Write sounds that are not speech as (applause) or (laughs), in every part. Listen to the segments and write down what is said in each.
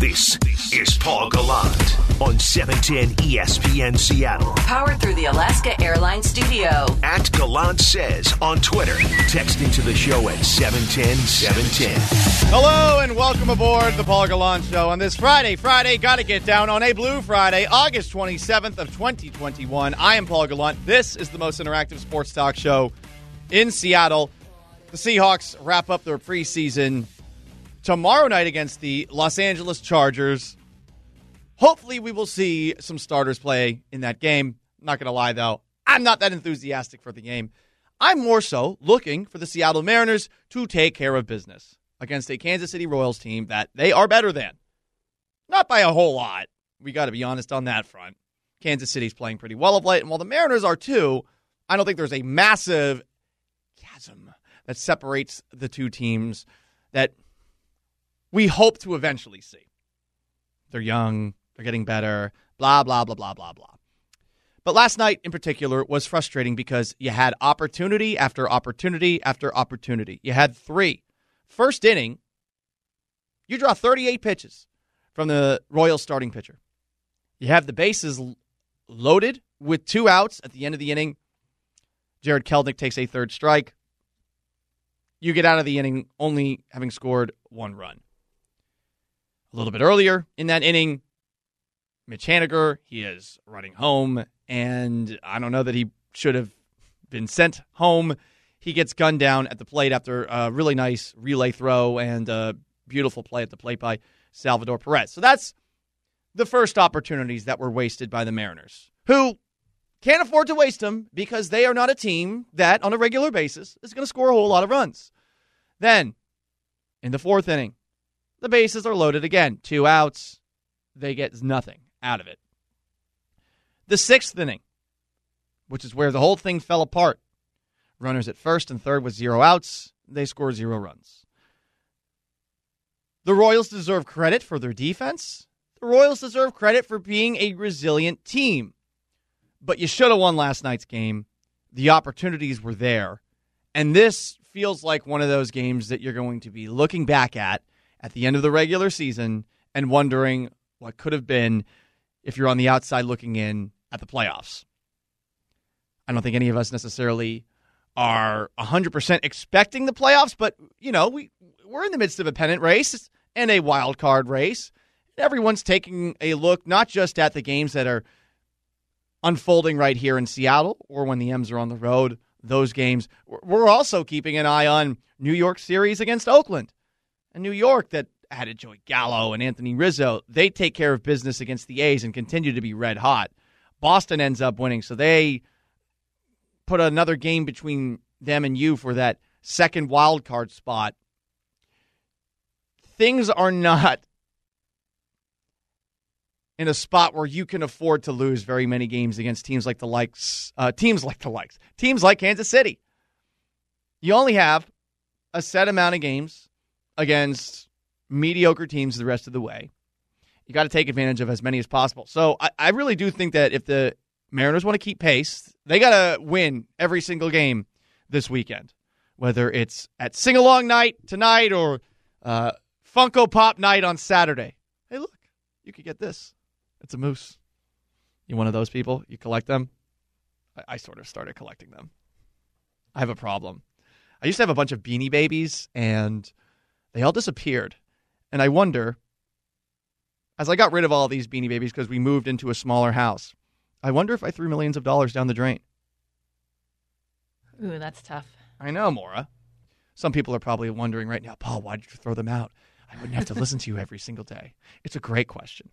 This is Paul Gallant on 710 ESPN Seattle. Powered through the Alaska Airlines Studio. At Gallant Says on Twitter. Text into the show at 710 710. Hello and welcome aboard the Paul Gallant Show on this Friday. Friday, got to get down on a Blue Friday, August 27th of 2021. I am Paul Gallant. This is the most interactive sports talk show in Seattle. The Seahawks wrap up their preseason tomorrow night against the Los Angeles Chargers. Hopefully, we will see some starters play in that game. I'm not going to lie, though, I'm not that enthusiastic for the game. I'm more so looking for the Seattle Mariners to take care of business against a Kansas City Royals team that they are better than. Not by a whole lot. We got to be honest on that front. Kansas City's playing pretty well of late, and while the Mariners are too, I don't think there's a massive chasm that separates the two teams that we hope to eventually see. They're young, they're getting better, blah, blah, blah, blah, blah, blah. But last night in particular was frustrating because you had opportunity after opportunity after opportunity. You had three. First inning, you draw 38 pitches from the Royals starting pitcher. You have the bases loaded with two outs at the end of the inning. Jarred Kelenic takes a third strike. You get out of the inning only having scored one run. A little bit earlier in that inning, Mitch Haniger, he is running home, and I don't know that he should have been sent home. He gets gunned down at the plate after a really nice relay throw and a beautiful play at the plate by Salvador Perez. So that's the first opportunities that were wasted by the Mariners, who can't afford to waste them because they are not a team that, on a regular basis, is going to score a whole lot of runs. Then, in the fourth inning, the bases are loaded again. Two outs. They get nothing out of it. The sixth inning, which is where the whole thing fell apart. Runners at first and third with zero outs. They score zero runs. The Royals deserve credit for their defense. The Royals deserve credit for being a resilient team. But you should have won last night's game. The opportunities were there. And this feels like one of those games that you're going to be looking back at at the end of the regular season and wondering what could have been if you're on the outside looking in at the playoffs. I don't think any of us necessarily are 100% expecting the playoffs, but you know, we we're in the midst of a pennant race and a wild card race. Everyone's taking a look not just at the games that are unfolding right here in Seattle or when the M's are on the road, those games. We're also keeping an eye on New York series against Oakland and New York that added Joey Gallo and Anthony Rizzo. They take care of business against the A's and continue to be red hot. Boston ends up winning, so they put another game between them and you for that second wild card spot. Things are not in a spot where you can afford to lose very many games against teams like the likes uh, teams like the likes teams like Kansas City. You only have a set amount of games against mediocre teams the rest of the way. You got to take advantage of as many as possible. So I, I really do think that if the Mariners want to keep pace, they got to win every single game this weekend, whether it's at sing along night tonight or uh, Funko Pop night on Saturday. Hey, look, you could get this. It's a moose. You one of those people? You collect them? I, I sort of started collecting them. I have a problem. I used to have a bunch of beanie babies, and they all disappeared. And I wonder, as I got rid of all these beanie babies because we moved into a smaller house, I wonder if I threw millions of dollars down the drain. Ooh, that's tough. I know, Maura. Some people are probably wondering right now, Paul, why did you throw them out? I wouldn't have to listen to you every single day. It's a great question.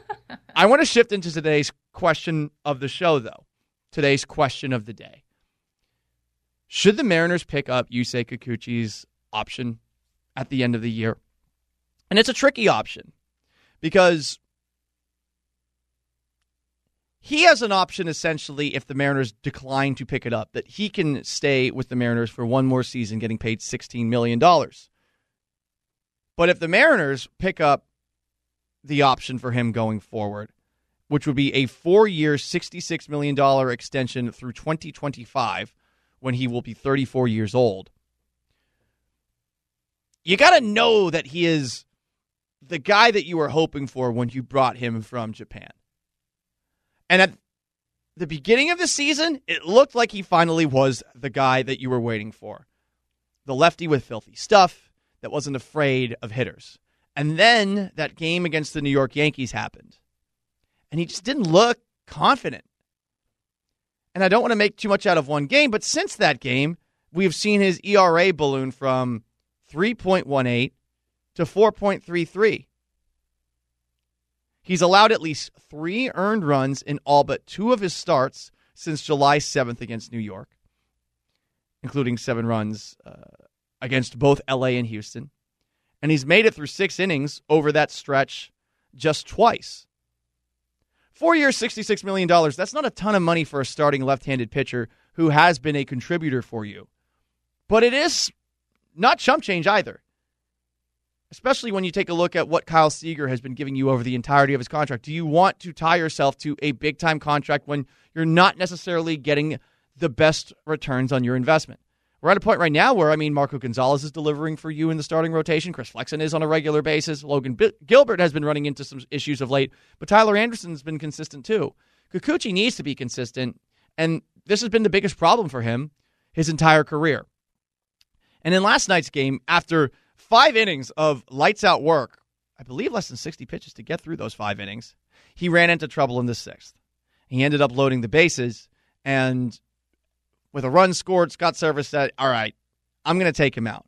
(laughs) I want to shift into today's question of the show, though. Today's question of the day. Should the Mariners pick up Yusei Kikuchi's option at the end of the year? And it's a tricky option because he has an option essentially if the Mariners decline to pick it up that he can stay with the Mariners for one more season getting paid $16 million. But if the Mariners pick up the option for him going forward, which would be a four year, $66 million extension through 2025 when he will be 34 years old, you got to know that he is the guy that you were hoping for when you brought him from Japan. And at the beginning of the season, it looked like he finally was the guy that you were waiting for. The lefty with filthy stuff that wasn't afraid of hitters. And then that game against the New York Yankees happened. And he just didn't look confident. And I don't want to make too much out of one game, but since that game, we have seen his ERA balloon from 3.18 to 4.33. He's allowed at least three earned runs in all but two of his starts since July 7th against New York, including seven runs uh, against both LA and Houston. And he's made it through six innings over that stretch just twice. Four years, $66 million. That's not a ton of money for a starting left handed pitcher who has been a contributor for you. But it is not chump change either. Especially when you take a look at what Kyle Seager has been giving you over the entirety of his contract. Do you want to tie yourself to a big time contract when you're not necessarily getting the best returns on your investment? We're at a point right now where, I mean, Marco Gonzalez is delivering for you in the starting rotation. Chris Flexen is on a regular basis. Logan B- Gilbert has been running into some issues of late, but Tyler Anderson's been consistent too. Kikuchi needs to be consistent, and this has been the biggest problem for him his entire career. And in last night's game, after five innings of lights out work, I believe less than 60 pitches to get through those five innings, he ran into trouble in the sixth. He ended up loading the bases, and with a run scored, Scott Servais said, All right, I'm going to take him out.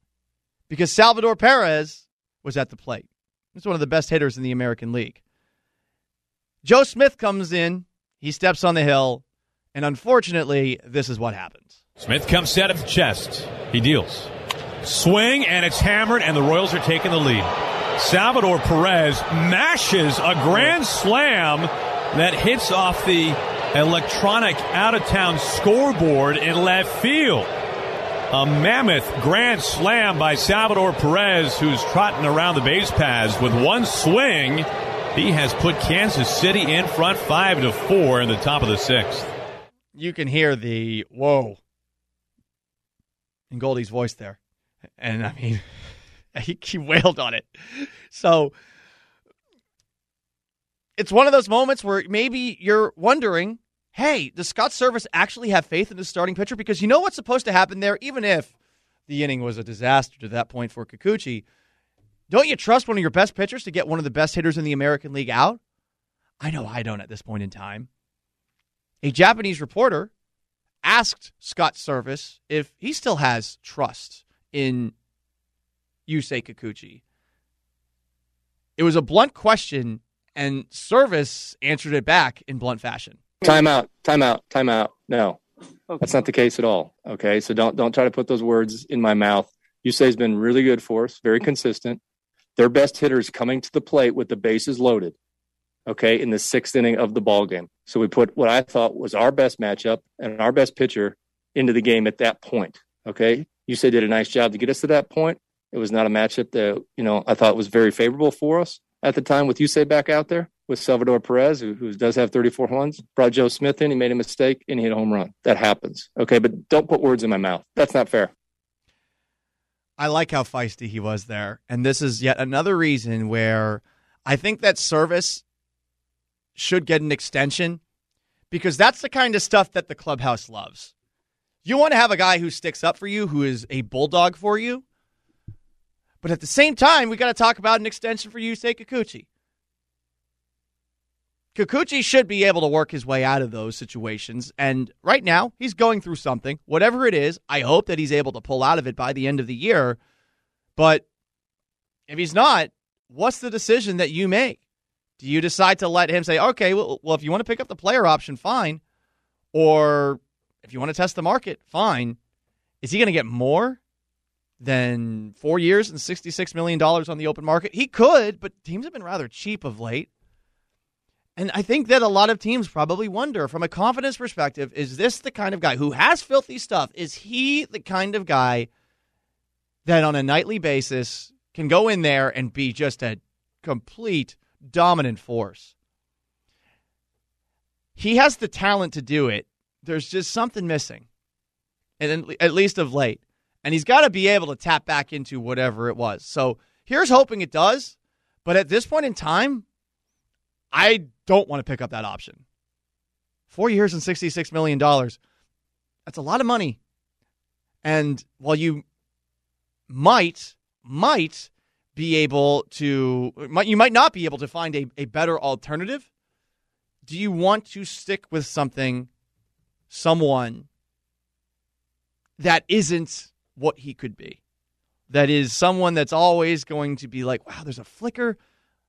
Because Salvador Perez was at the plate. He's one of the best hitters in the American League. Joe Smith comes in, he steps on the hill, and unfortunately, this is what happens. Smith comes set at the chest. He deals. Swing, and it's hammered, and the Royals are taking the lead. Salvador Perez mashes a grand slam that hits off the electronic out of town scoreboard in left field. A mammoth grand slam by Salvador Perez, who's trotting around the base paths with one swing. He has put Kansas City in front five to four in the top of the sixth. You can hear the whoa in Goldie's voice there. And I mean, (laughs) he, he wailed on it. So it's one of those moments where maybe you're wondering, hey, does Scott Servais actually have faith in the starting pitcher? Because you know what's supposed to happen there, even if the inning was a disaster to that point for Kikuchi. Don't you trust one of your best pitchers to get one of the best hitters in the American League out? I know I don't at this point in time. A Japanese reporter asked Scott Servais if he still has trust in Yusei Kikuchi. It was a blunt question, and Servais answered it back in blunt fashion. Time out, time out, time out. No, that's not the case at all. Okay, so don't don't try to put those words in my mouth. Yusei's been really good for us, very consistent. Their best hitters coming to the plate with the bases loaded. Okay, in the sixth inning of the ball game. So we put what I thought was our best matchup and our best pitcher into the game at that point. Okay, Yusei did a nice job to get us to that point. It was not a matchup that you know I thought was very favorable for us at the time with Yusei back out there with Salvador Perez, who, who does have 34 runs. Brought Joe Smith in. He made a mistake and he hit a home run. That happens. Okay, but don't put words in my mouth. That's not fair. I like how feisty he was there. And this is yet another reason where I think that Servais should get an extension because that's the kind of stuff that the clubhouse loves. You want to have a guy who sticks up for you, who is a bulldog for you. But at the same time, we got to talk about an extension for Yusei Kikuchi. Kikuchi should be able to work his way out of those situations. And right now, he's going through something. Whatever it is, I hope that he's able to pull out of it by the end of the year. But if he's not, what's the decision that you make? Do you decide to let him say, okay, well, well if you want to pick up the player option, fine. Or if you want to test the market, fine. Is he going to get more than four years and $66 million on the open market? He could, but teams have been rather cheap of late. And I think that a lot of teams probably wonder from a confidence perspective is this the kind of guy who has filthy stuff? Is he the kind of guy that on a nightly basis can go in there and be just a complete dominant force? He has the talent to do it. There's just something missing, and at least of late. And he's got to be able to tap back into whatever it was. So here's hoping it does. But at this point in time, I don't want to pick up that option. Four years and $66 million. That's a lot of money. And while you might, might be able to, might, you might not be able to find a, a better alternative, do you want to stick with something, someone that isn't what he could be? That is someone that's always going to be like, wow, there's a flicker,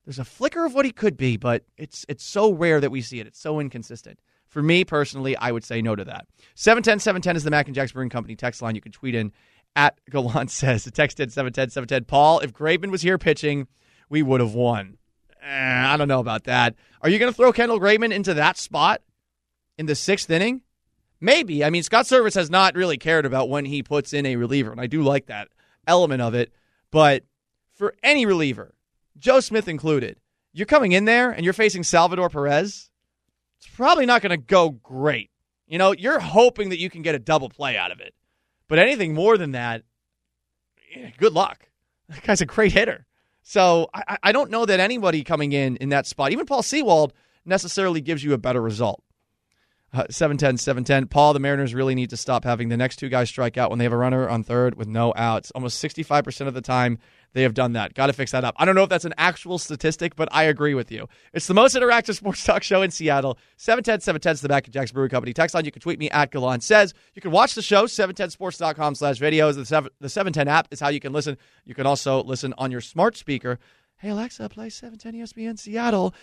there's a flicker of what he could be, but it's it's so rare that we see it. It's so inconsistent. For me personally, I would say no to that. 710 710 is the Mac and Jacks Brewing Company text line. You can tweet in at Gallant (laughs) says. The text in 710 710. Paul, if Graveman was here pitching, we would have won. Eh, I don't know about that. Are you going to throw Kendall Graveman into that spot in the sixth inning? Maybe. I mean, Scott Servais has not really cared about when he puts in a reliever, and I do like that element of it. But for any reliever, Joe Smith included, you're coming in there and you're facing Salvador Perez. It's probably not going to go great. You know, you're hoping that you can get a double play out of it. But anything more than that, yeah, good luck. (laughs) That guy's a great hitter. So I, I don't know that anybody coming in in that spot, even Paul Sewald, necessarily gives you a better result. Uh, 710, 710. Paul, the Mariners really need to stop having the next two guys strike out when they have a runner on third with no outs. Almost 65% of the time, they have done that. Got to fix that up. I don't know if that's an actual statistic, but I agree with you. It's the most interactive (laughs) sports talk show in Seattle. 710 710 is the Mac and Jacks Brewery Company. Text line, you can tweet me at Gallant Says. You can watch the show, 710sports.com slash videos. The, 7, the 710 app is how you can listen. You can also listen on your smart speaker. Hey, Alexa, play 710 ESPN Seattle.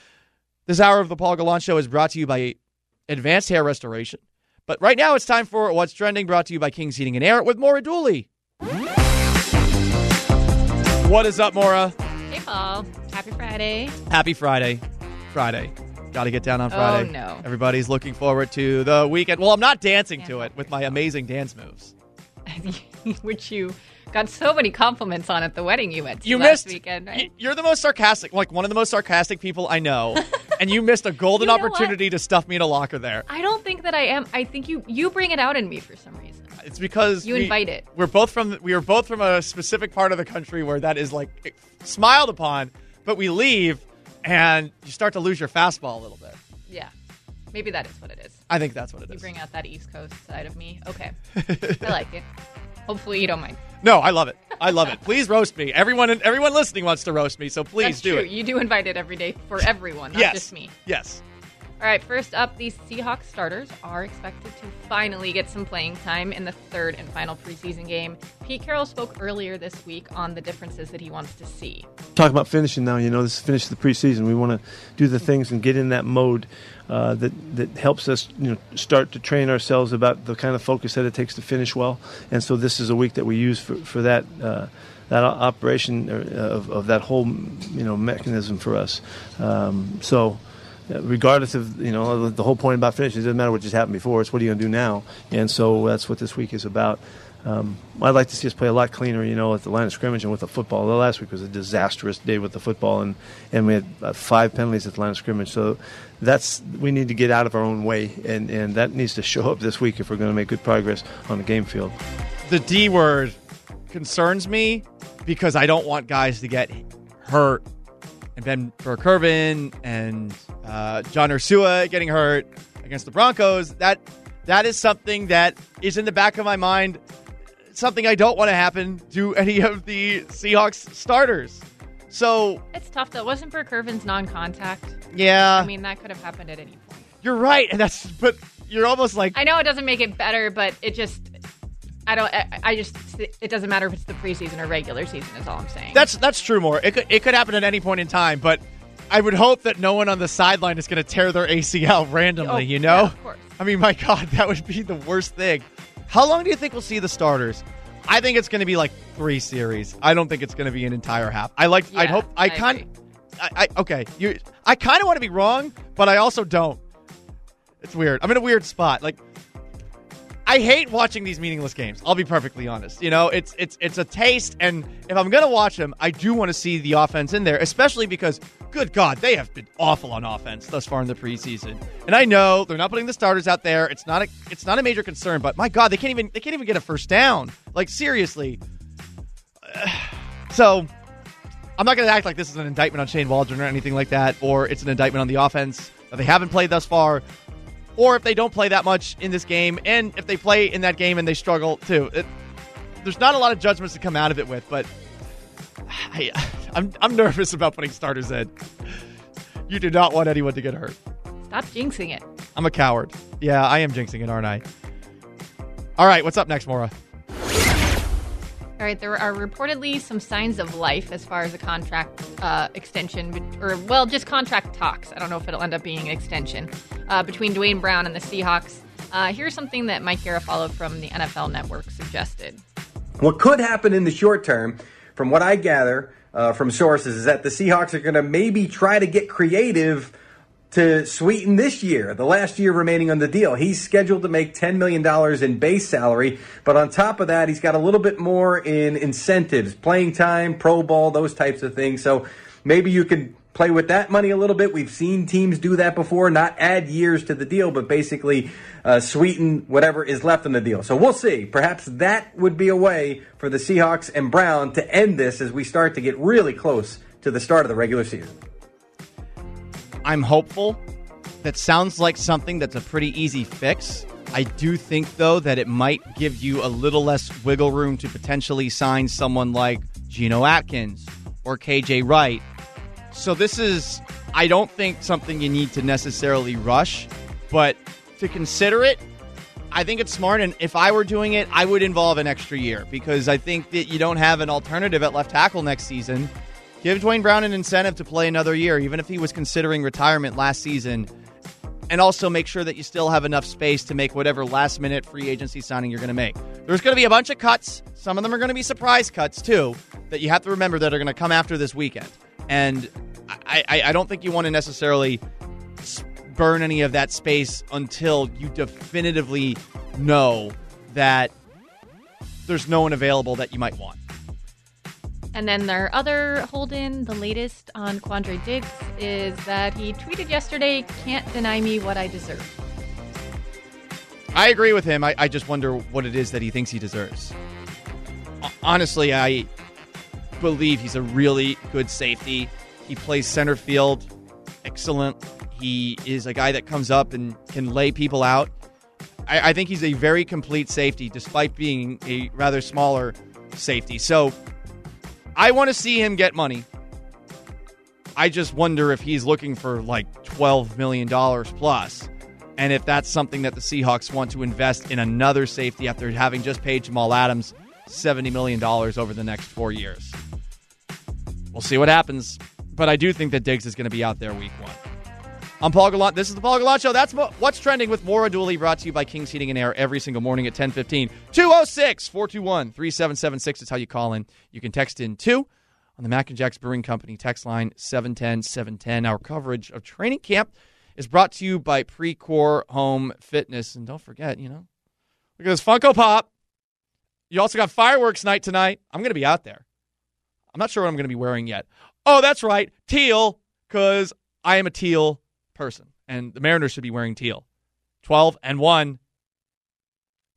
This hour of the Paul Gallant Show is brought to you by Advanced Hair Restoration. But right now it's time for What's Trending, brought to you by King's Heating and Air with Maura Dooley. What is up, Maura? Hey, Paul. Happy Friday. Happy Friday. Friday. Got to get down on oh, Friday. Oh, no. Everybody's looking forward to the weekend. Well, I'm not dancing to it with my amazing dance moves. (laughs) Which you got so many compliments on at the wedding you went to You last missed. weekend, right? You're the most sarcastic, like one of the most sarcastic people I know, (laughs) and you missed a golden You know what? opportunity to stuff me in a locker there. I don't think that I am. I think you you bring it out in me for some reason. It's because You we- invite it. We're both from we are both from a specific part of the country where that is like smiled upon, but we leave and you start to lose your fastball a little bit. Yeah. Maybe that is what it is. I think that's what it You is. bring out that East Coast side of me. Okay. (laughs) I like it. Hopefully you don't mind. No, I love it. I love it. Please roast me. Everyone everyone listening wants to roast me, so please That's do true. it. You do invite it every day for everyone, not yes. just me. Yes. All right, first up, the Seahawks starters are expected to finally get some playing time in the third and final preseason game. Pete Carroll spoke earlier this week on the differences that he wants to see. Talk about finishing now. You know, this is finish the preseason. We want to do the things and get in that mode uh, that that helps us, you know, start to train ourselves about the kind of focus that it takes to finish well. And so this is a week that we use for for that. Uh, that operation uh, of, of that whole, you know, mechanism for us. Um, so, uh, regardless of you know the, the whole point about finishing, it doesn't matter what just happened before. It's what are you going to do now? And so that's what this week is about. Um, I'd like to see us play a lot cleaner, you know, at the line of scrimmage and with the football. The last week was a disastrous day with the football, and, and we had uh, five penalties at the line of scrimmage. So that's we need to get out of our own way, and, and that needs to show up this week if we're going to make good progress on the game field. The D word concerns me because I don't want guys to get hurt. And Ben Burr-Kirven and uh, John Ursua getting hurt against the Broncos. That that is something that is in the back of my mind. Something I don't want to happen to any of the Seahawks starters. So It's tough though. Wasn't Burr-Kirven's non-contact? yeah, I mean, that could have happened at any point. you're right, and that's but you're almost like I know it doesn't make it better, but it just. I don't. I, I just. It doesn't matter if it's the preseason or regular season. Is all I'm saying. That's that's true. More it could it could happen at any point in time, but I would hope that no one on the sideline is going to tear their ACL randomly. Oh, you know, yeah, of course. I mean, my God, that would be the worst thing. How long do you think we'll see the starters? I think it's going to be like three series. I don't think it's going to be an entire half. I like. I'd hope. I I kind. I, I okay. You. I kind of want to be wrong, but I also don't. It's weird. I'm in a weird spot. Like I hate watching these meaningless games. I'll be perfectly honest. You know, it's it's it's a taste, and if I'm gonna watch them, I do want to see the offense in there, especially because, good God, they have been awful on offense thus far in the preseason. And I know they're not putting the starters out there. It's not a it's not a major concern, but my God, they can't even they can't even get a first down. Like seriously. (sighs) So I'm not to act like this is an indictment on Shane Waldron or anything like that, or it's an indictment on the offense that they haven't played thus far, or if they don't play that much in this game, and if they play in that game and they struggle too. It, there's not a lot of judgments to come out of it with, but (sighs) I, (sighs) I'm, I'm nervous about putting starters in. You do not want anyone to get hurt. Stop jinxing it. I'm a coward. Yeah, I am jinxing it, aren't I? All right, what's up next, Maura? All right, there are reportedly some signs of life as far as a contract uh, extension, or well, just contract talks. I don't know if it'll end up being an extension uh, between Duane Brown and the Seahawks. Uh, here's something that Mike Garafolo from the NFL Network suggested. What could happen in the short term, from what I gather uh, from sources, is that the Seahawks are going to maybe try to get creative to sweeten this year, the last year remaining on the deal. He's scheduled to make $10 million in base salary, but on top of that, he's got a little bit more in incentives, playing time, pro ball, those types of things. So maybe you can play with that money a little bit. We've seen teams do that before, not add years to the deal, but basically uh, sweeten whatever is left in the deal. So we'll see. Perhaps that would be a way for the Seahawks and Brown to end this as we start to get really close to the start of the regular season. I'm hopeful. That sounds like something that's a pretty easy fix. I do think, though, that it might give you a little less wiggle room to potentially sign someone like Geno Atkins or KJ Wright. So, this is, I don't think, something you need to necessarily rush, but to consider it, I think it's smart. And if I were doing it, I would involve an extra year because I think that you don't have an alternative at left tackle next season. Give Duane Brown an incentive to play another year, even if he was considering retirement last season. And also make sure that you still have enough space to make whatever last minute free agency signing you're going to make. There's going to be a bunch of cuts. Some of them are going to be surprise cuts, too, that you have to remember that are going to come after this weekend. And I, I, I don't think you want to necessarily burn any of that space until you definitively know that there's no one available that you might want. And then their other hold in, the latest on Quandre Diggs, is that he tweeted yesterday, can't deny me what I deserve. I agree with him. I, I just wonder what it is that he thinks he deserves. Honestly, I believe he's a really good safety. He plays center field, excellent. He is a guy that comes up and can lay people out. I, I think he's a very complete safety, despite being a rather smaller safety. So I want to see him get money. I just wonder if he's looking for like $12 million plus, and if that's something that the Seahawks want to invest in another safety after having just paid Jamal Adams $70 million over the next four years. We'll see what happens, but I do think that Diggs is going to be out there week one. I'm Paul Gallant. This is the Paul Gallant Show. That's what's trending with Maura Dooley, brought to you by King's Heating and Air every single morning at 1015. 206 421 3776 is how you call in. You can text in too on the Mac and Jacks Brewing Company text line 710 710. Our coverage of training camp is brought to you by Precor Home Fitness. And don't forget, you know, look at this Funko Pop. You also got fireworks night tonight. I'm going to be out there. I'm not sure what I'm going to be wearing yet. Oh, that's right, teal, because I am a teal person, and the Mariners should be wearing teal. 12 and 1.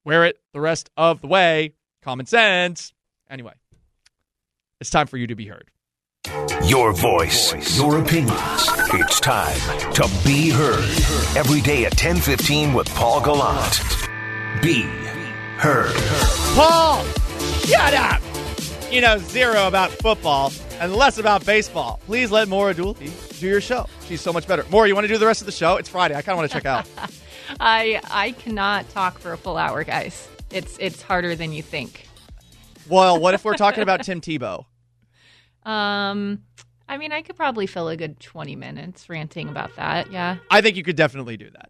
Wear it the rest of the way. Common sense. Anyway, it's time for you to be heard. Your voice, your opinions. It's time to be heard. Every day at 10:15 with Paul Gallant. Be heard. Paul, shut up. You know zero about football and less about baseball. Please let Maura Dooley do your show. She's so much better. Maura, you want to do the rest of the show? It's Friday. I kind of want to check out. (laughs) I I cannot talk for a full hour, guys. It's it's harder than you think. Well, what if we're talking about Tim Tebow? (laughs) Um, I mean, I could probably fill a good twenty minutes ranting about that. Yeah, I think you could definitely do that.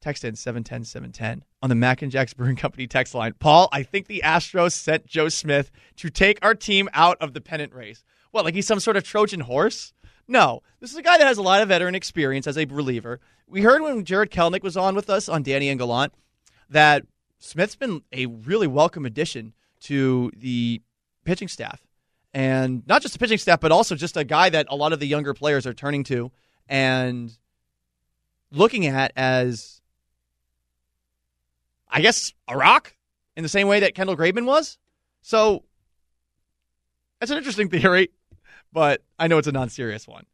Text in 710 710 on the Mac and Jacks Brewing Company text line. Paul, I think the Astros sent Joe Smith to take our team out of the pennant race. What, like he's some sort of Trojan horse? No, this is a guy that has a lot of veteran experience as a reliever. We heard when Jarred Kelenic was on with us on Danny and Gallant that Smith's been a really welcome addition to the pitching staff. And not just the pitching staff, but also just a guy that a lot of the younger players are turning to and looking at as, I guess, a rock in the same way that Kendall Graveman was. So That's an interesting theory, but I know it's a non-serious one.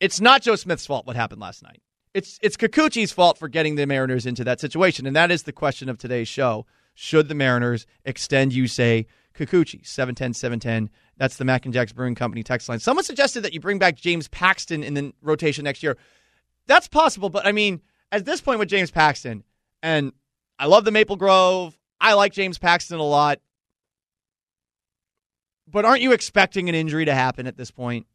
It's not Joe Smith's fault what happened last night. It's it's Kikuchi's fault for getting the Mariners into that situation, and that is the question of today's show. Should the Mariners extend Yusei Kikuchi? 710 710. That's the Mac and Jacks Brewing Company text line. Someone suggested that you bring back James Paxton in the rotation next year. That's possible, but I mean, at this point with James Paxton, and I love the Maple Grove. I like James Paxton a lot. But aren't you expecting an injury to happen at this point?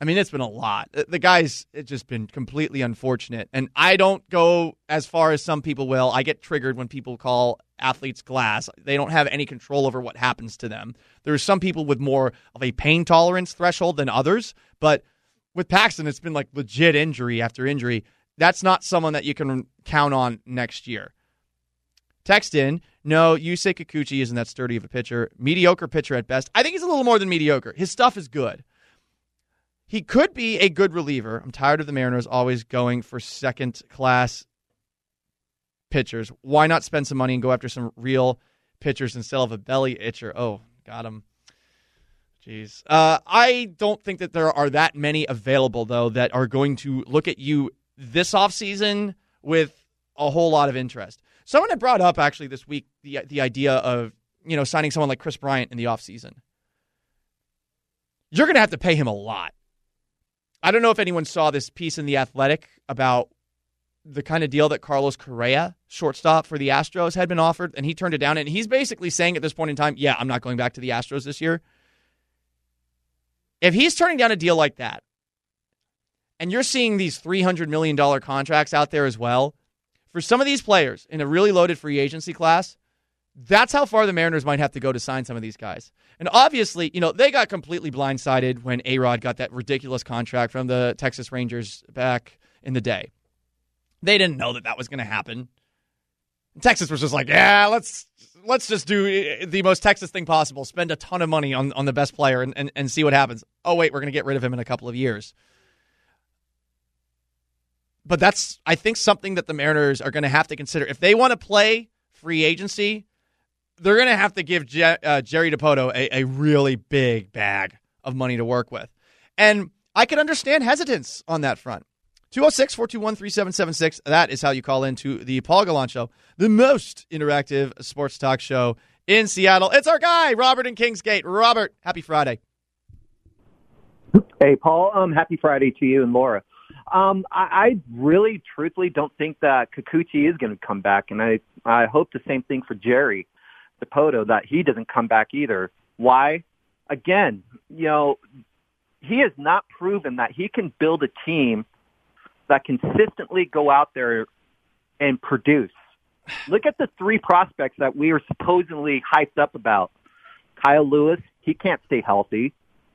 I mean, it's been a lot. The guy's it's just been completely unfortunate. And I don't go as far as some people will. I get triggered when people call athletes glass. They don't have any control over what happens to them. There's some people with more of a pain tolerance threshold than others, but with Paxton, it's been like legit injury after injury. That's not someone that you can count on next year. Text in, no, Yusei Kikuchi isn't that sturdy of a pitcher. Mediocre pitcher at best. I think he's a little more than mediocre. His stuff is good. He could be a good reliever. I'm tired of the Mariners always going for second class pitchers. Why not spend some money and go after some real pitchers instead of a belly itcher? Oh, got him. Jeez. Uh, I don't think that there are that many available, though, that are going to look at you this offseason with a whole lot of interest. Someone had brought up actually this week the the idea of you know signing someone like Kris Bryant in the offseason. You're going to have to pay him a lot. I don't know if anyone saw this piece in the Athletic about the kind of deal that Carlos Correa, shortstop for the Astros, had been offered, and he turned it down. And he's basically saying at this point in time, "Yeah, I'm not going back to the Astros this year." If he's turning down a deal like that, and you're seeing these $300 million contracts out there as well, for some of these players in a really loaded free agency class, that's how far the Mariners might have to go to sign some of these guys. And obviously, you know, they got completely blindsided when A Rod got that ridiculous contract from the Texas Rangers back in the day. They didn't know that that was going to happen. Texas was just like, yeah, let's let's just do eh, eh, the most Texas thing possible. Spend a ton of money on, on the best player and, and, and see what happens. Oh, wait, we're going to get rid of him in a couple of years. But that's, I think, something that the Mariners are going to have to consider. If they want to play free agency, they're going to have to give Je- uh, Jerry Dipoto a, a really big bag of money to work with. And I can understand hesitance on that front. 206 421 3776. That is how you call into the Paul Gallant Show, the most interactive sports talk show in Seattle. It's our guy, Robert in Kingsgate. Robert, happy Friday. Hey, Paul. Um, happy Friday to you and Laura. Um, I, I really, truthfully, don't think that Kikuchi is going to come back, and I I hope the same thing for Jerry Dipoto that he doesn't come back either. Why? Again, you know, he has not proven that he can build a team that consistently go out there and produce. Look at the three prospects that we were supposedly hyped up about. Kyle Lewis, he can't stay healthy.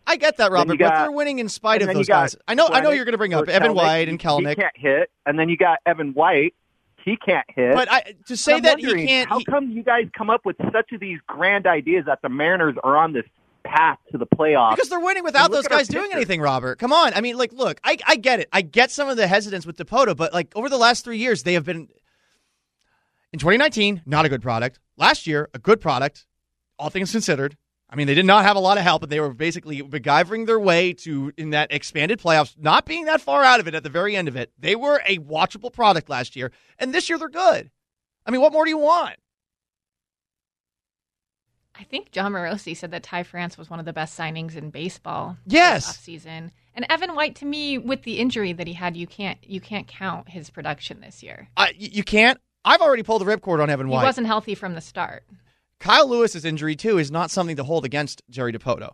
I get that, Robert, got, but they're winning in spite of those guys. I know, I know you're going to bring up Evan White and Kelenic. He can't hit, and then you got Evan White. He can't hit. But I, to say that he can't, how he, come you guys come up with such of these grand ideas that the Mariners are on this path to the playoffs? Because they're winning without those guys doing anything, Robert. Come on. I mean, like, look, I, I get it. I get some of the hesitance with Dipoto, but like over the last three years, they have been in 2019 not a good product. Last year, a good product. All things considered, I mean, they did not have a lot of help, but they were basically MacGyvering their way to in that expanded playoffs, not being that far out of it at the very end of it. They were a watchable product last year, and this year they're good. I mean, what more do you want? I think Jon Morosi said that Ty France was one of the best signings in baseball. Yes, season. And Evan White, to me, with the injury that he had, you can't you can't count his production this year. I, you can't. I've already pulled the ripcord on Evan White. He wasn't healthy from the start. Kyle Lewis's injury too is not something to hold against Jerry Dipoto.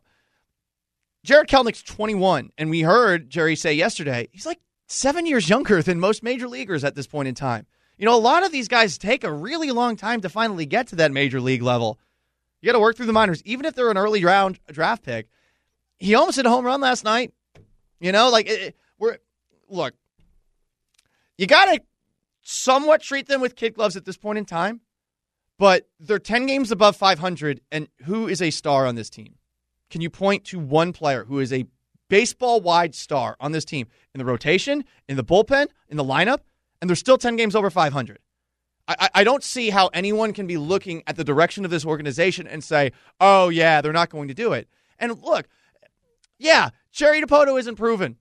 Jarred Kelenic's 21, and we heard Jerry say yesterday he's like seven years younger than most major leaguers at this point in time. You know, a lot of these guys take a really long time to finally get to that major league level. You got to work through the minors, even if they're an early round draft pick. He almost hit a home run last night. You know, like it, we're look. You got to somewhat treat them with kid gloves at this point in time but they're 10 games above 500. And who is a star on this team? Can you point to one player who is a baseball wide star on this team in the rotation, in the bullpen, in the lineup? And they're still 10 games over 500. I, I don't see how anyone can be looking at the direction of this organization and say, oh, yeah, they're not going to do it. And look, yeah, Jerry Dipoto isn't proven.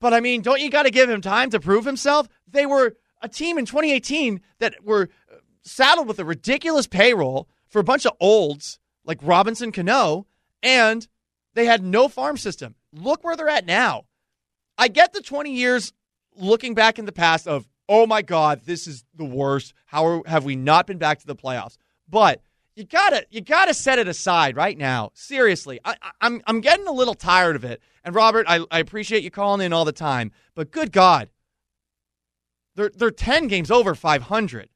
But I mean, don't you got to give him time to prove himself? They were a team in 2018 that were saddled with a ridiculous payroll for a bunch of olds like Robinson Cano, and they had no farm system. Look where they're at now. I get the 20 years looking back in the past of, oh my God, this is the worst. How have we not been back to the playoffs? But you gotta you gotta set it aside right now. Seriously, I, am I'm, I'm getting a little tired of it. And Robert, I, I appreciate you calling in all the time, but good God, they're they're ten games over 500.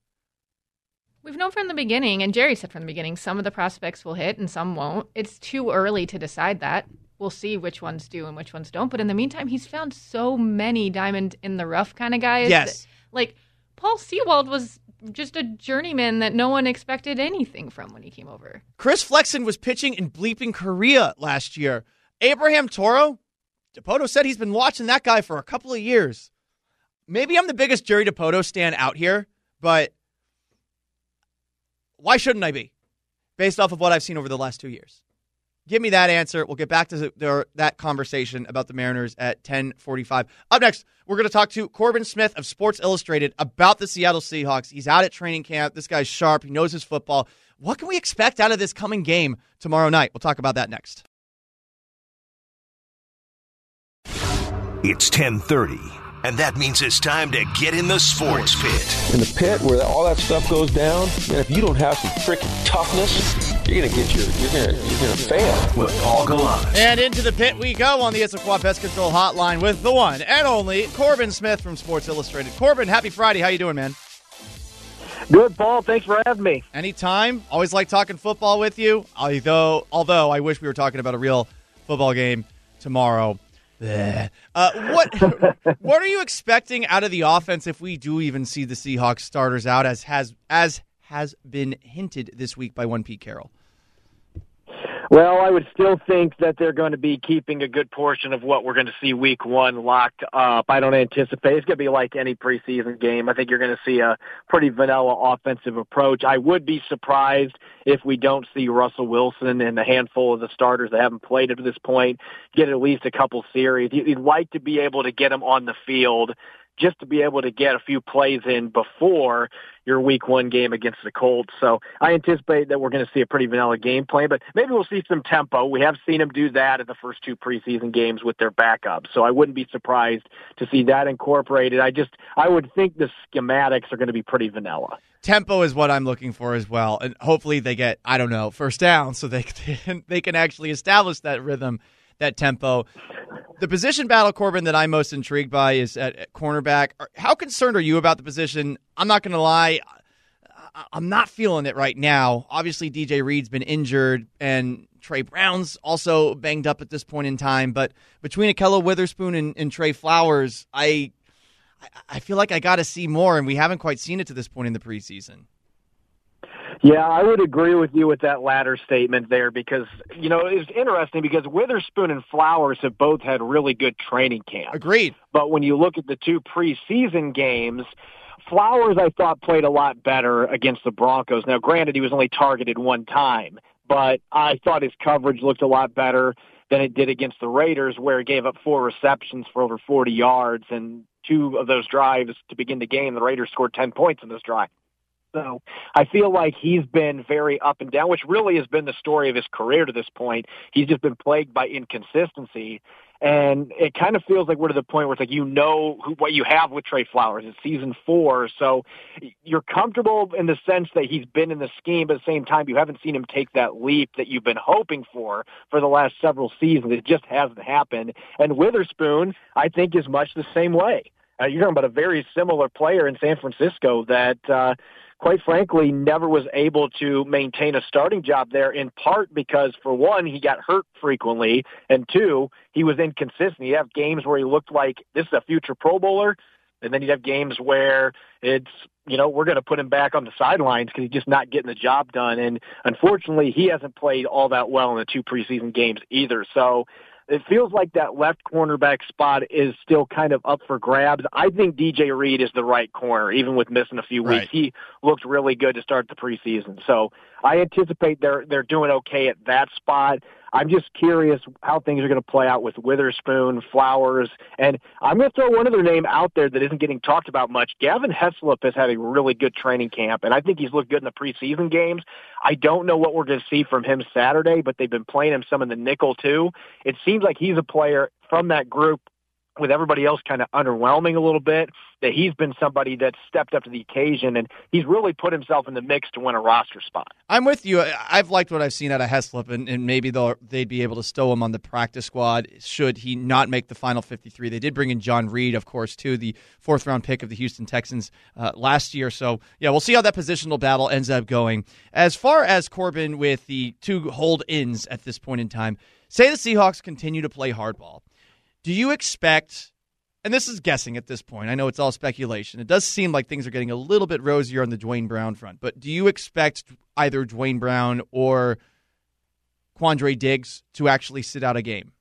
We've known from the beginning, and Jerry said from the beginning, some of the prospects will hit and some won't. It's too early to decide that. We'll see which ones do and which ones don't. But in the meantime, he's found so many diamond in the rough kind of guys. Yes. That, like Paul Sewald was just a journeyman that no one expected anything from when he came over. Chris Flexen was pitching in bleeping Korea last year. Abraham Toro, Dipoto said he's been watching that guy for a couple of years. Maybe I'm the biggest Jerry Dipoto stand out here, but why shouldn't I be? Based off of what I've seen over the last two years. Give me that answer. We'll get back to the, that conversation about the Mariners at 10:45. Up next, we're going to talk to Corbin Smith of Sports Illustrated about the Seattle Seahawks. He's out at training camp. This guy's sharp. He knows his football. What can we expect out of this coming game tomorrow night? We'll talk about that next. It's 10:30 and that means it's time to get in the sports pit. In the pit where all that stuff goes down, man, if you don't have some freaking toughness, you're gonna get your you're gonna you're gonna fail. With Paul Gallant. And into the pit we go on the Issaquah Pest Control Hotline with the one and only Corbin Smith from Sports Illustrated. Corbin, happy Friday. How you doing, man? Good, Paul. Thanks for having me. Anytime. Always like talking football with you. Although, although I wish we were talking about a real football game tomorrow. Uh, what (laughs) what are you expecting out of the offense if we do even see the Seahawks starters out as has as has been hinted this week by one Pete Carroll? Well, I would still think that they're going to be keeping a good portion of what we're going to see week one locked up. I don't anticipate it's going to be like any preseason game. I think you're going to see a pretty vanilla offensive approach. I would be surprised if we don't see Russell Wilson and a handful of the starters that haven't played to this point get at least a couple series. You'd like to be able to get them on the field just to be able to get a few plays in before your week one game against the Colts. So I anticipate that we're going to see a pretty vanilla game plan, but maybe we'll see some tempo. We have seen them do that in the first two preseason games with their backups. So I wouldn't be surprised to see that incorporated. I just, I would think the schematics are going to be pretty vanilla. Tempo is what I'm looking for as well. And hopefully they get, I don't know, first down so they (laughs) can, they can actually establish that rhythm, that tempo the position battle, Corbin, that I'm most intrigued by is at, at cornerback. How concerned are you about the position? I'm not going to lie. I'm not feeling it right now. Obviously, DJ Reed's been injured, and Tre Brown's also banged up at this point in time. But between Ahkello Witherspoon and, and Tre Flowers, I I feel like I got to see more, and we haven't quite seen it to this point in the preseason. Yeah, I would agree with you with that latter statement there because, you know, it's interesting because Witherspoon and Flowers have both had really good training camp. Agreed. But when you look at the two preseason games, Flowers I thought played a lot better against the Broncos. Now, granted, he was only targeted one time, but I thought his coverage looked a lot better than it did against the Raiders, where he gave up four receptions for over 40 yards and two of those drives to begin the game. The Raiders scored 10 points in this drive. So I feel like he's been very up and down, which really has been the story of his career to this point. He's just been plagued by inconsistency. And it kind of feels like we're to the point where it's like you know who, what you have with Tre Flowers. It's season four, so you're comfortable in the sense that he's been in the scheme, but at the same time, you haven't seen him take that leap that you've been hoping for for the last several seasons. It just hasn't happened. And Witherspoon, I think, is much the same way. Uh, you're talking about a very similar player in San Francisco that uh, quite frankly, never was able to maintain a starting job there in part because for one, he got hurt frequently and two, he was inconsistent. He'd have games where he looked like this is a future pro bowler and then you'd have games where it's, you know, we're going to put him back on the sidelines because he's just not getting the job done. And unfortunately, he hasn't played all that well in the two preseason games either. So it feels like that left cornerback spot is still kind of up for grabs. I think DJ Reed is the right corner, even with missing a few weeks. Right. He looked really good to start the preseason. So I anticipate they're they're doing okay at that spot. I'm just curious how things are going to play out with Witherspoon, Flowers, and I'm going to throw one other name out there that isn't getting talked about much. Gavin Heslop has had a really good training camp, and I think he's looked good in the preseason games. I don't know what we're going to see from him Saturday, but they've been playing him some in the nickel too. It seems like he's a player from that group with everybody else kind of underwhelming a little bit, that he's been somebody that stepped up to the occasion and he's really put himself in the mix to win a roster spot. I'm with you. I've liked what I've seen out of Heslop, and, and maybe they'll they'd be able to stow him on the practice squad should he not make the final 53. They did bring in John Reid, of course, too, the fourth round pick of the Houston Texans uh, last year. So yeah, we'll see how that positional battle ends up going. As far as Corbin with the two hold ins at this point in time, say the Seahawks continue to play hardball. Do you expect? And this is guessing at this point. I know it's all speculation. It does seem like things are getting a little bit rosier on the Duane Brown front. But do you expect either Duane Brown or Quandre Diggs to actually sit out a game?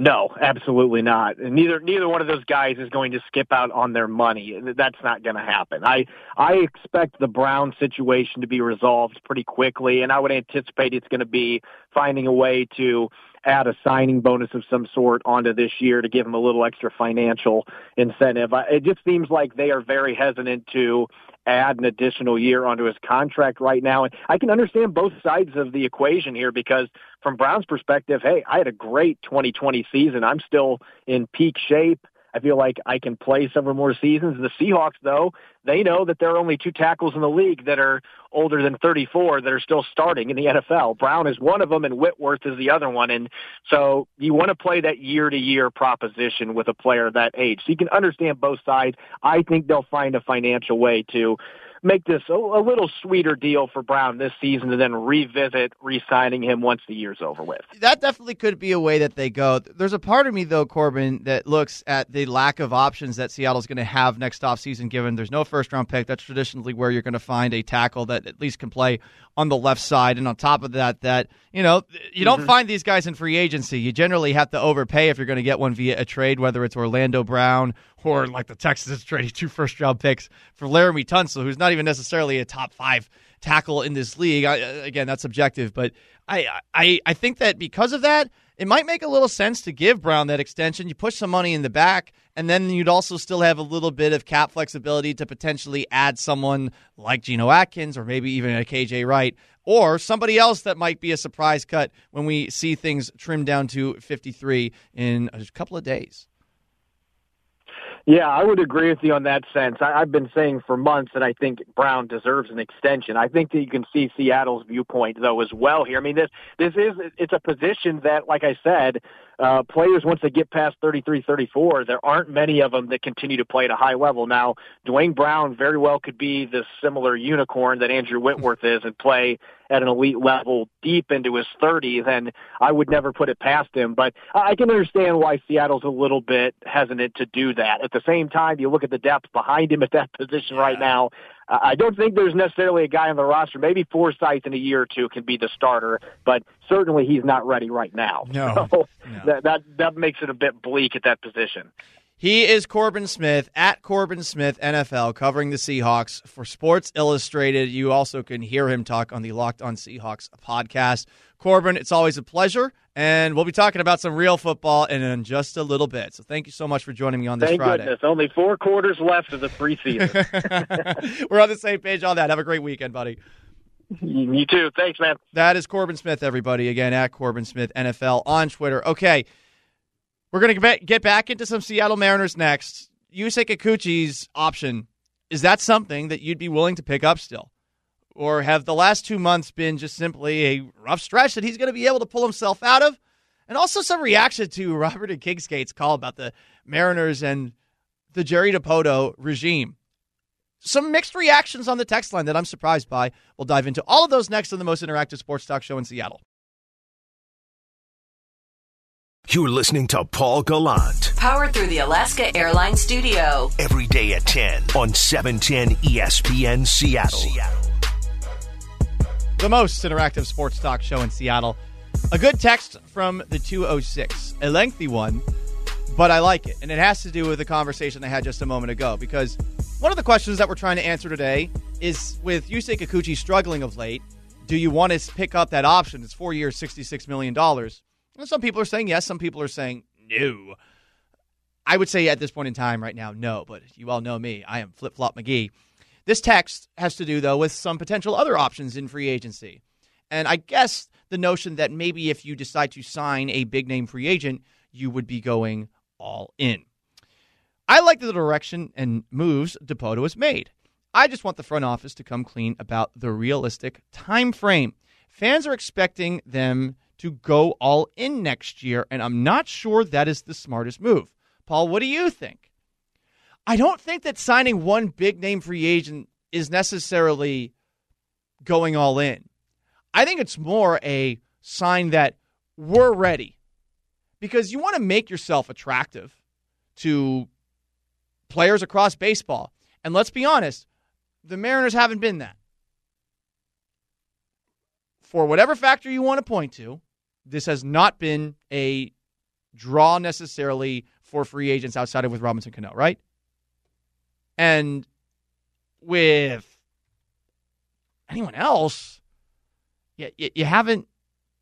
No, absolutely not. And neither neither one of those guys is going to skip out on their money. That's not going to happen. I I expect the Brown situation to be resolved pretty quickly, and I would anticipate it's going to be finding a way to add a signing bonus of some sort onto this year to give him a little extra financial incentive. It just seems like they are very hesitant to add an additional year onto his contract right now. And I can understand both sides of the equation here because from Brown's perspective, hey, I had a great 2020 season. I'm still in peak shape. I feel like I can play several more seasons. The Seahawks, though, they know that there are only two tackles in the league that are older than 34 that are still starting in the NFL. Brown is one of them, and Whitworth is the other one. And so you want to play that year to year proposition with a player that age. So you can understand both sides. I think they'll find a financial way to make this a, a little sweeter deal for Brown this season and then revisit re-signing him once the year's over with. That definitely could be a way that they go. There's a part of me though, Corbin, that looks at the lack of options that Seattle's going to have next offseason given there's no first round pick. That's traditionally where you're going to find a tackle that at least can play on the left side and on top of that that, you know, you don't Mhm. find these guys in free agency. You generally have to overpay if you're going to get one via a trade whether it's Orlando Brown or like the Texans trading two first round picks for Laremy Tunsil, who's not even necessarily a top five tackle in this league. I, uh, again, that's subjective, but I, I I think that because of that, it might make a little sense to give Brown that extension. You push some money in the back, and then you'd also still have a little bit of cap flexibility to potentially add someone like Geno Atkins or maybe even a KJ Wright or somebody else that might be a surprise cut when we see things trimmed down to 53 in a couple of days. Yeah, I would agree with you on that sense. I, I've been saying for months that I think Brown deserves an extension. I think that you can see Seattle's viewpoint though as well here. I mean, this this is it's a position that, like I said, uh, players once they get past 33, 34, there aren't many of them that continue to play at a high level. Now, Duane Brown very well could be the similar unicorn that Andrew Whitworth is and play at an elite level deep into his 30s, and I would never put it past him. But I can understand why Seattle's a little bit hesitant to do that. At the same time, you look at the depth behind him at that position right now. I don't think there's necessarily a guy on the roster. Maybe Forsythe in a year or two can be the starter, but certainly he's not ready right now. No. (laughs) So that that that makes it a bit bleak at that position. He is Corbin Smith at Corbin Smith NFL, covering the Seahawks for Sports Illustrated. You also can hear him talk on the Locked On Seahawks podcast. Corbin, it's always a pleasure, and we'll be talking about some real football in just a little bit. So thank you so much for joining me on this Thank Friday. goodness. Only four quarters left of the preseason. (laughs) (laughs) We're on the same page on that. Have a great weekend, buddy. you too. Thanks, man. That is Corbin Smith, everybody. Again, at Corbin Smith NFL on Twitter. Okay, we're going to get back into some Seattle Mariners next. Yusei Kikuchi's option, is that something that you'd be willing to pick up still? Or have the last two months been just simply a rough stretch that he's going to be able to pull himself out of? And also some reaction to (laughs) Robert and Kingsgate's call about the Mariners and the Jerry Dipoto regime some mixed reactions on the text line that I'm surprised by. We'll dive into all of those next on the most interactive sports talk show in Seattle. You're listening to Paul Gallant Powered through the Alaska Airlines Studio. every day at 10 on E 710 ESPN Seattle. The most interactive sports talk show in Seattle. A good text from the 206, a lengthy one, but I like it. And it has to do with the conversation I had just a moment ago because one of the questions that we're trying to answer today is with Yusei Kikuchi struggling of late, do you want to pick up that option? It's four years, $66 million. And some people are saying yes, some people are saying no. I would say at this point in time right now, no, but you all know me. I am Flip Flop McGee. This text has to do, though, with some potential other options in free agency. And I guess the notion that maybe if you decide to sign a big name free agent, you would be going all in. I like the direction and moves Dipoto has made. I just want the front office to come clean about the realistic time frame. Fans are expecting them to go all in next year, and I'm not sure that is the smartest move. Paul, what do you think? I don't think that signing one big name free agent is necessarily going all in. I think it's more a sign that we're ready because you want to make yourself attractive to players across baseball. And let's be honest, the Mariners haven't been that. For whatever factor you want to point to, this has not been a draw necessarily for free agents outside of with Robinson Cano, right? And with anyone else, you, you, you haven't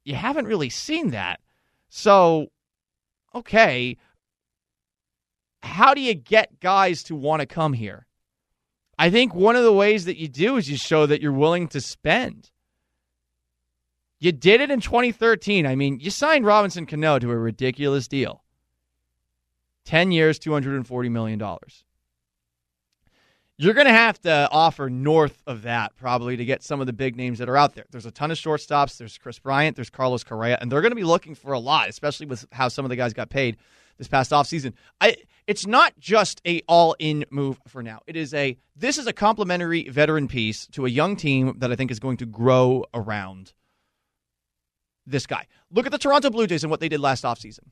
you haven't really seen that. So, okay, how do you get guys to want to come here? I think one of the ways that you do is you show that you're willing to spend. You did it in 2013. I mean, you signed Robinson Cano to a ridiculous deal 10 years, $240 million. You're going to have to offer north of that probably to get some of the big names that are out there. There's a ton of shortstops. There's Kris Bryant. There's Carlos Correa. And they're going to be looking for a lot, especially with how some of the guys got paid this past offseason. I it's not just a all-in move for now. It is a this is a complementary veteran piece to a young team that I think is going to grow around this guy. Look at the Toronto Blue Jays and what they did last offseason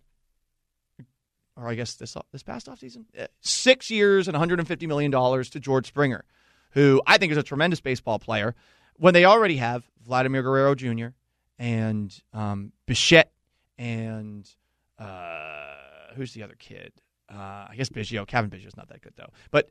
or I guess this this past offseason, uh, six years and 150 million dollars to George Springer, who I think is a tremendous baseball player. When they already have Vladimir Guerrero Jr. and um, Bichette and uh, who's the other kid? Uh, I guess Biggio. Cavan Biggio's not that good though, but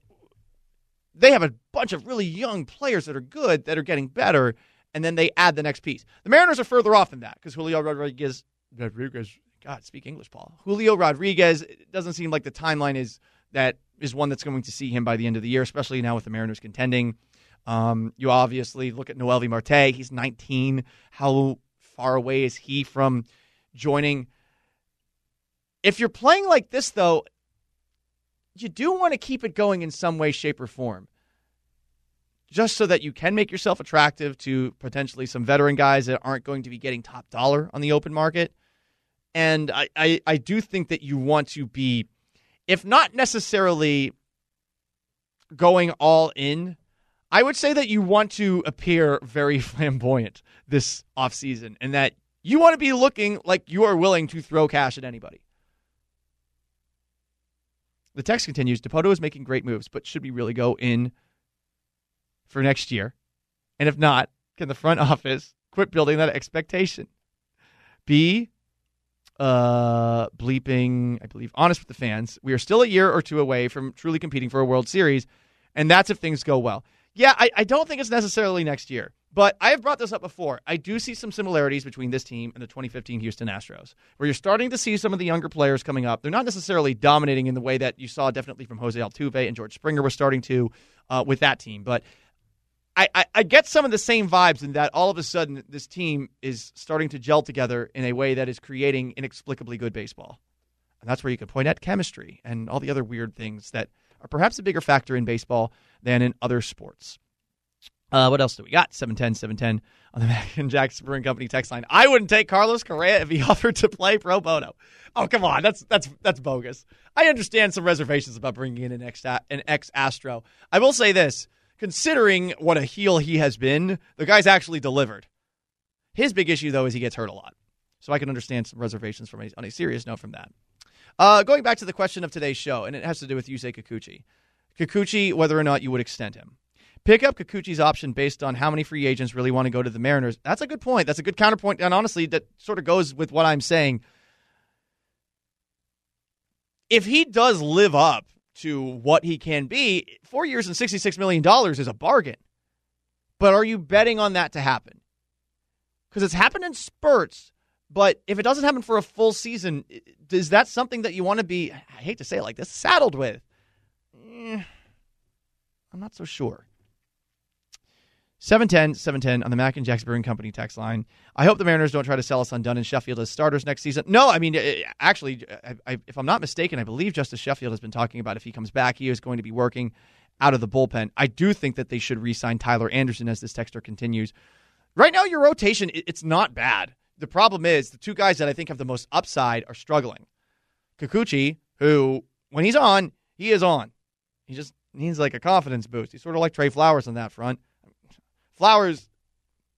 they have a bunch of really young players that are good that are getting better, and then they add the next piece. The Mariners are further off than that because Julio Rodriguez Rodriguez God, speak English, Paul. Julio Rodriguez doesn't seem like the timeline is that is one that's going to see him by the end of the year, especially now with the Mariners contending. Um, you obviously look at Noelvi Marte. He's 19. How far away is he from joining? If you're playing like this, though, you do want to keep it going in some way, shape, or form. Just so that you can make yourself attractive to potentially some veteran guys that aren't going to be getting top dollar on the open market. And I, I, I do think that you want to be, if not necessarily going all in, I would say that you want to appear very (laughs) flamboyant this offseason and that you want to be looking like you are willing to throw cash at anybody. The text continues Dipoto is making great moves, but should we really go in for next year? And if not, can the front (laughs) office quit building that expectation? B, uh, bleeping, I believe, honest with the fans. We are still a year or two away from truly competing for a World Series, and that's if things go well. Yeah, I, I don't think it's necessarily next year, but I have brought this up before. I do see some similarities between this team and the 2015 Houston Astros, where you're starting to see some of the younger players coming up. They're not necessarily dominating in the way that you saw definitely from Jose Altuve and George Springer was starting to uh, with that team, but I, I, I, get some of the same vibes in that all of a sudden this team is starting to gel together in a way that is creating inexplicably good baseball. And that's where you can point at chemistry and all the other weird things that are perhaps a bigger factor in baseball than in other sports. Uh, what else do we got? 710, 710 on the (laughs) Mac and Jack Brewing Company text line. I wouldn't take Carlos Correa if he (laughs) offered to play pro bono. Oh, come on. That's that's that's bogus. I understand some reservations about bringing in an ex an ex Astro. I will say this considering what a heel he has been, the guy's actually delivered. His big issue, though, is he gets hurt a lot. So I can understand some reservations from a, on a serious note from that. Uh, going back to the question of today's show, and it has to do with Yusei Kikuchi. Kikuchi, whether or not you would extend him. Pick up Kikuchi's option based on how many free agents really want to go to the Mariners. That's a good point. That's a good counterpoint. And honestly, that sort of goes with what I'm saying. If he does live up to what he can be, four years and $66 million is a bargain. But are you betting on that to happen? Because it's happened in spurts. But if it doesn't happen for a full season, is that something that you want to be, I hate to say it like this, saddled with? Eh, I'm not so sure. 710, 710 on the Mac and Jacks Brewing Company text line. I hope the Mariners don't try to sell us on Dunn and Sheffield as starters next season. No, I mean, eh, eh, actually, eh, I, I, if I'm not mistaken, I believe Justice Sheffield has been talking about if he comes back, he is going to be working out of the bullpen. I do think that they should re sign Tyler Anderson as this texter continues. Right now, your rotation, it's not bad. The problem is the two guys that I think have the most upside are struggling. Kikuchi, who, when he's on, he is on. He just needs like a confidence boost. He's sort of like Tre Flowers on that front. Flowers,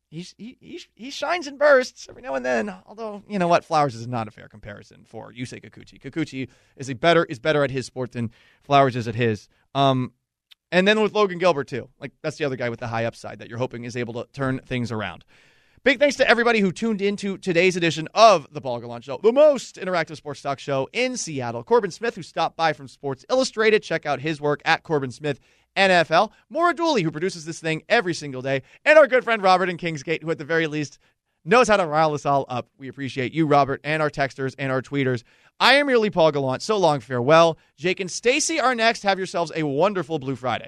he, he, he shines and bursts every now and then. Although you know what, Flowers is not a fair comparison for Yusei Kikuchi. Kikuchi is a better is better at his sport than Flowers is at his. Um, and then with Logan Gilbert too, like that's the other guy with the high upside that you're hoping is able to turn things around. Big thanks to everybody who tuned into today's edition of the Paul Gallant Show, the most interactive sports talk show in Seattle. Corbin Smith, who stopped by from Sports Illustrated, check out his work at Corbin Smith NFL. Maura Dooley, who produces this thing every single day, and our good friend Robert in Kingsgate, who at the very least knows how to rile us all up. We appreciate you, Robert, and our texters and our tweeters. I am merely Paul Gallant. So long, farewell. Jake and Stacy are next. Have yourselves a wonderful Blue Friday.